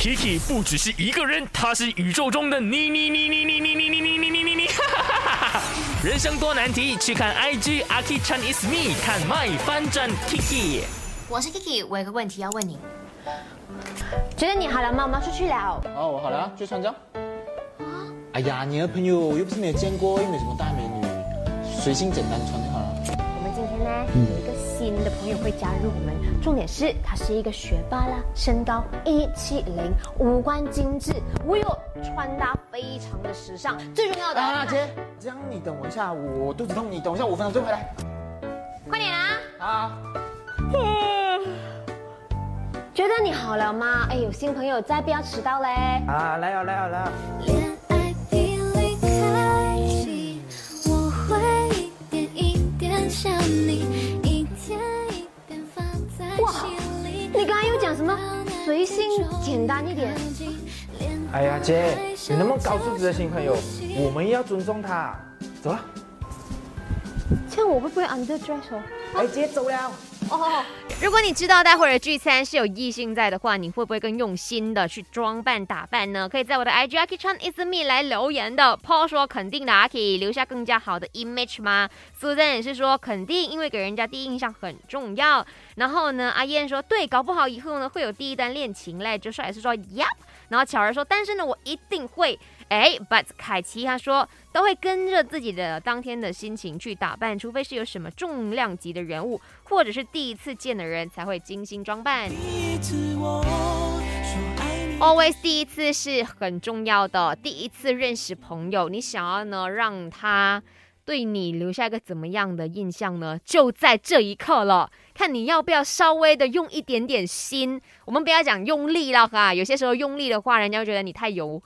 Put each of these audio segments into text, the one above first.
Kiki 不只是一个人，他是宇宙中的你你你你你你你你你你你你你，人生多难题，去看 IG Aki Chan is me，看 My 翻转 Kiki。我是 Kiki，我有个问题要问你。觉得你好了吗？我们要出去聊。哦，我好了，去穿这样。哎呀，你的朋友又不是没有见过，又没什么大美女，随性简单穿就好了。我们今天呢有一个新的朋友会加入我们，重点是他是一个学霸啦，身高一七零，五官精致，我有穿搭非常的时尚，最重要的啊，姐，这样你等我一下，我肚子痛，你等我一下，五分钟就回来。快点啊！啊。觉得你好了吗？哎，有新朋友在，不要迟到嘞！啊，来啊来啊来啊！什么？随性简单一点。哎呀，姐，你那么高素质的新朋友，我们也要尊重他。走了。这样我会不会 under dress 哦？哎，姐走了。哦，如果你知道待会儿的聚餐是有异性在的话，你会不会更用心的去装扮打扮呢？可以在我的 IG Aki Chan is me 来留言的。Paul 说肯定的，可以留下更加好的 image 吗？Susan 也是说肯定，因为给人家第一印象很重要。然后呢，阿燕说对，搞不好以后呢会有第一单恋情嘞。就帅也是说 Yep。然后巧儿说，但是呢我一定会。哎，But 凯奇他说都会跟着自己的当天的心情去打扮，除非是有什么重量级的人物，或者是第一次见的人才会精心装扮。Always 第一次是很重要的，第一次认识朋友，你想要呢让他对你留下一个怎么样的印象呢？就在这一刻了，看你要不要稍微的用一点点心。我们不要讲用力了哈，有些时候用力的话，人家会觉得你太油。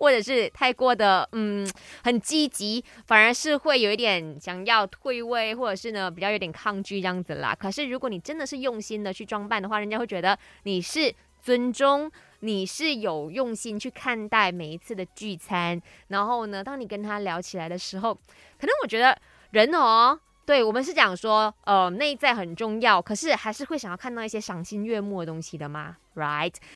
或者是太过的嗯很积极，反而是会有一点想要退位，或者是呢比较有点抗拒这样子啦。可是如果你真的是用心的去装扮的话，人家会觉得你是尊重，你是有用心去看待每一次的聚餐。然后呢，当你跟他聊起来的时候，可能我觉得人哦，对我们是讲说呃内在很重要，可是还是会想要看到一些赏心悦目的东西的嘛，right？